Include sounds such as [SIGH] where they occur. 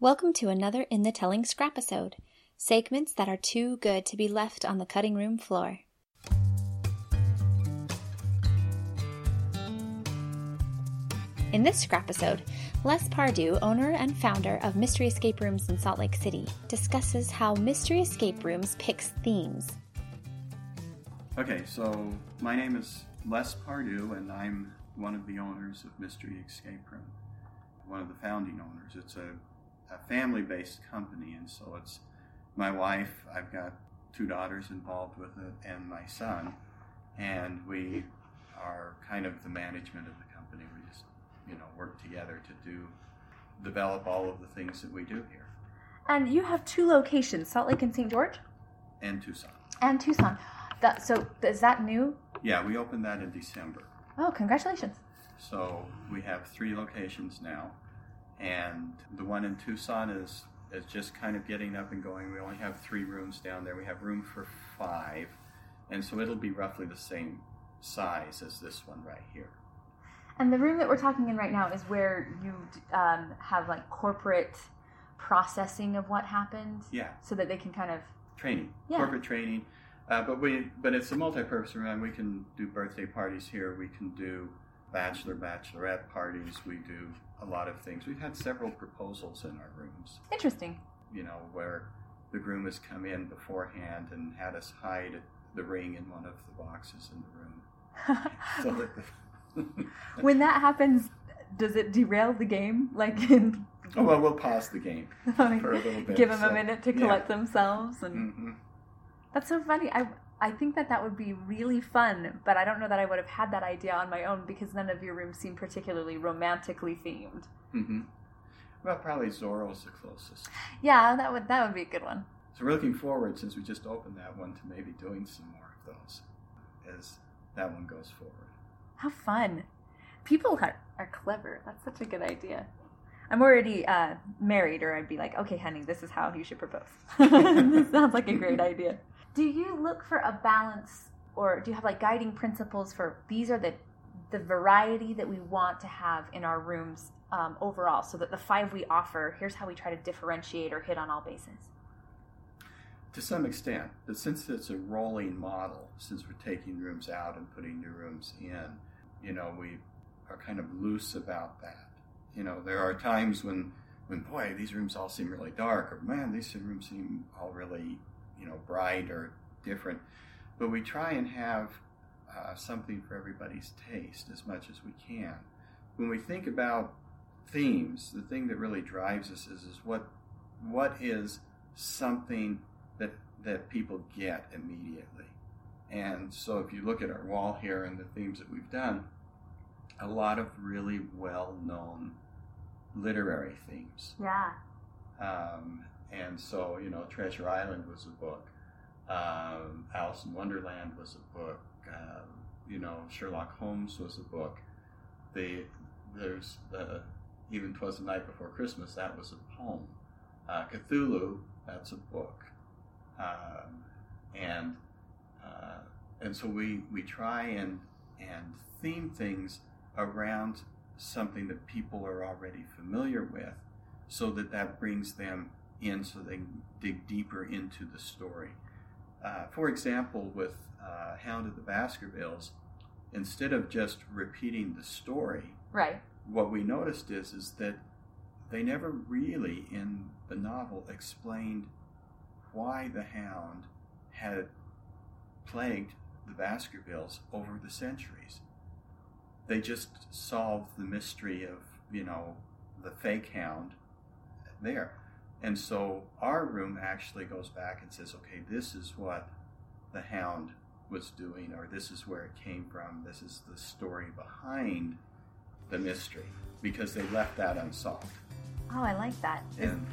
Welcome to another In the Telling Scrapisode, segments that are too good to be left on the cutting room floor. In this scrapisode, Les Pardew, owner and founder of Mystery Escape Rooms in Salt Lake City, discusses how Mystery Escape Rooms picks themes. Okay, so my name is Les Pardew, and I'm one of the owners of Mystery Escape Room, one of the founding owners. It's a, a family based company, and so it's my wife, I've got two daughters involved with it, and my son, and we are kind of the management of the company. We just, you know, work together to do, develop all of the things that we do here, And you have two locations, Salt Lake and St. George, and Tucson. and Tucson. That, so is that new? Yeah, we opened that in December. Oh, congratulations. So we have three locations now, and the one in Tucson is is just kind of getting up and going. We only have three rooms down there. We have room for five, and so it'll be roughly the same size as this one right here. And the room that we're talking in right now is where you um, have like corporate processing of what happened, Yeah, so that they can kind of. training, Yeah. corporate training. Uh, but we but it's a multi-purpose room. We can do birthday parties here. We can do bachelor bachelorette parties. We do a lot of things. We've had several proposals in our rooms. Interesting. you know, where the groom has come in beforehand and had us hide the ring in one of the boxes in the room. [LAUGHS] So that the [LAUGHS] when that happens, does it derail the game? Like, in, oh well, we'll pause the game [LAUGHS] for a little bit. give them so- a minute to yeah. collect themselves, and Mhm. that's so funny. I I think that that would be really fun, but I don't know that I would have had that idea on my own because none of your rooms seem particularly romantically themed. Mhm. Well, probably Zorro's the closest. Yeah, that would that would be a good one. So we're looking forward, since we just opened that one, to maybe doing some more of those as that one goes forward. How fun! People are are clever. That's such a good idea. I'm already uh, married, or I'd be like, okay, honey, this is how you should propose. [LAUGHS] this sounds like a great [LAUGHS] idea. Do you look for a balance, or do you have like guiding principles for these are the the variety that we want to have in our rooms um, overall, so that the five we offer, here's how we try to differentiate or hit on all bases. To some extent, but since it's a rolling model, since we're taking rooms out and putting new rooms in, you know, we are kind of loose about that. You know, there are times when, when boy, these rooms all seem really dark, or man, these rooms seem all really, know, bright or different. But we try and have uh, something for everybody's taste as much as we can. When we think about themes, the thing that really drives us is, is what what is something that that people get immediately. And so if you look at our wall here and the themes that we've done, a lot of really well-known literary themes. Yeah. Um, and so, you know, Treasure Island was a book. Um, Alice in Wonderland was a book. Um, you know, Sherlock Holmes was a book. The there's the even Twas the Night Before Christmas. That was a poem. Uh, Cthulhu. That's a book. Um, and uh, and so we we try and and theme things around something that people are already familiar with so that that brings them in so they can dig deeper into the story. Uh, for example, with uh, Hound of the Baskervilles, instead of just repeating the story, Right. what we noticed is is that they never really in the novel explained why the hound had plagued the Baskervilles over the centuries. They just solved the mystery of, you know, the fake hound there. And so our room actually goes back and says, okay, this is what the hound was doing, or this is where it came from, this is the story behind the mystery, because they left that unsolved. Oh, I like that. And